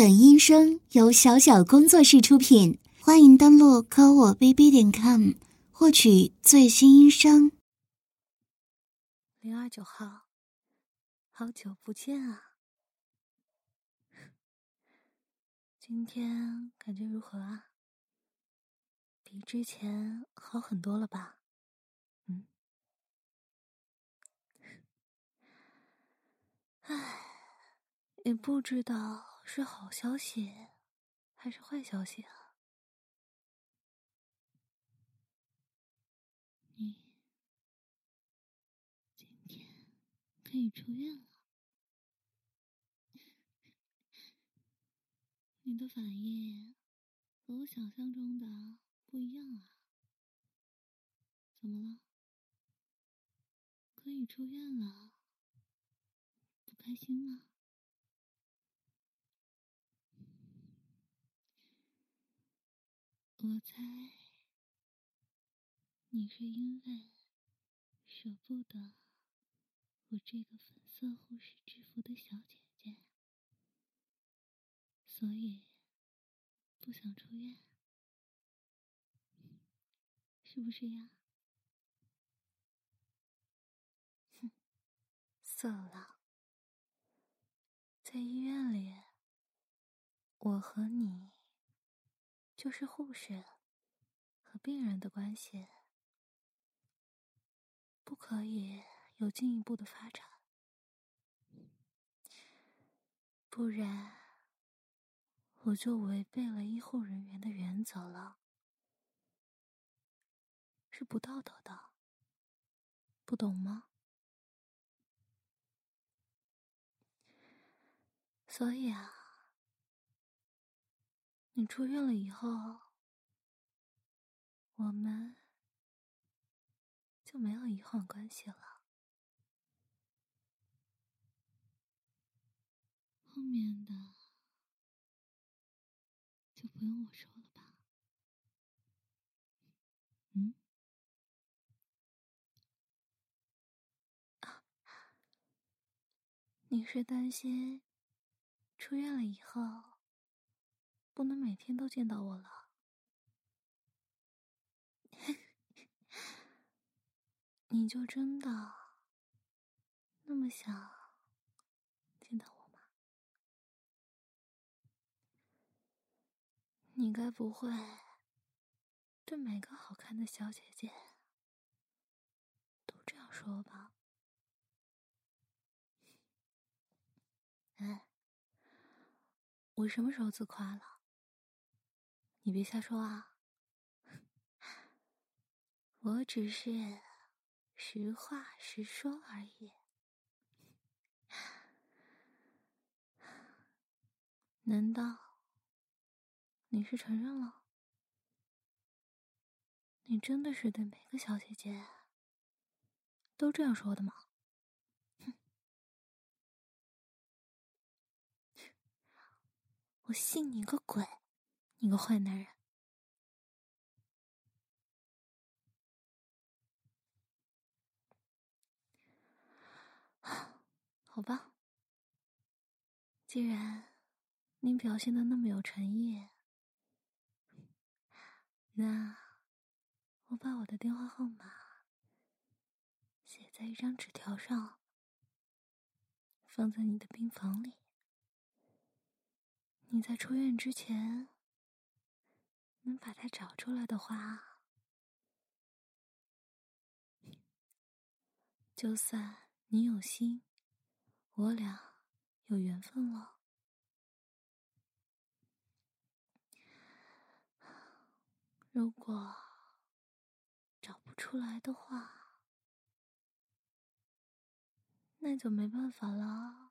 本音声由小小工作室出品，欢迎登录科我 bb 点 com 获取最新音声。零二九号，好久不见啊！今天感觉如何啊？比之前好很多了吧？嗯，唉，也不知道。是好消息还是坏消息啊？你今天可以出院了。你的反应和我想象中的不一样啊！怎么了？可以出院了，不开心吗？我猜你是因为舍不得我这个粉色护士制服的小姐姐，所以不想出院，是不是呀？哼，色狼，在医院里，我和你。就是护士和病人的关系，不可以有进一步的发展，不然我就违背了医护人员的原则了，是不道德的，不懂吗？所以啊。你出院了以后，我们就没有医患关系了。后面的就不用我说了吧？嗯？你是担心出院了以后？不能每天都见到我了，你就真的那么想见到我吗？你该不会对每个好看的小姐姐都这样说吧？哎，我什么时候自夸了？你别瞎说啊！我只是实话实说而已。难道你是承认了？你真的是对每个小姐姐都这样说的吗？哼！我信你个鬼！你个坏男人！好吧，既然你表现的那么有诚意，那我把我的电话号码写在一张纸条上，放在你的病房里。你在出院之前。能把它找出来的话，就算你有心，我俩有缘分了。如果找不出来的话，那就没办法了。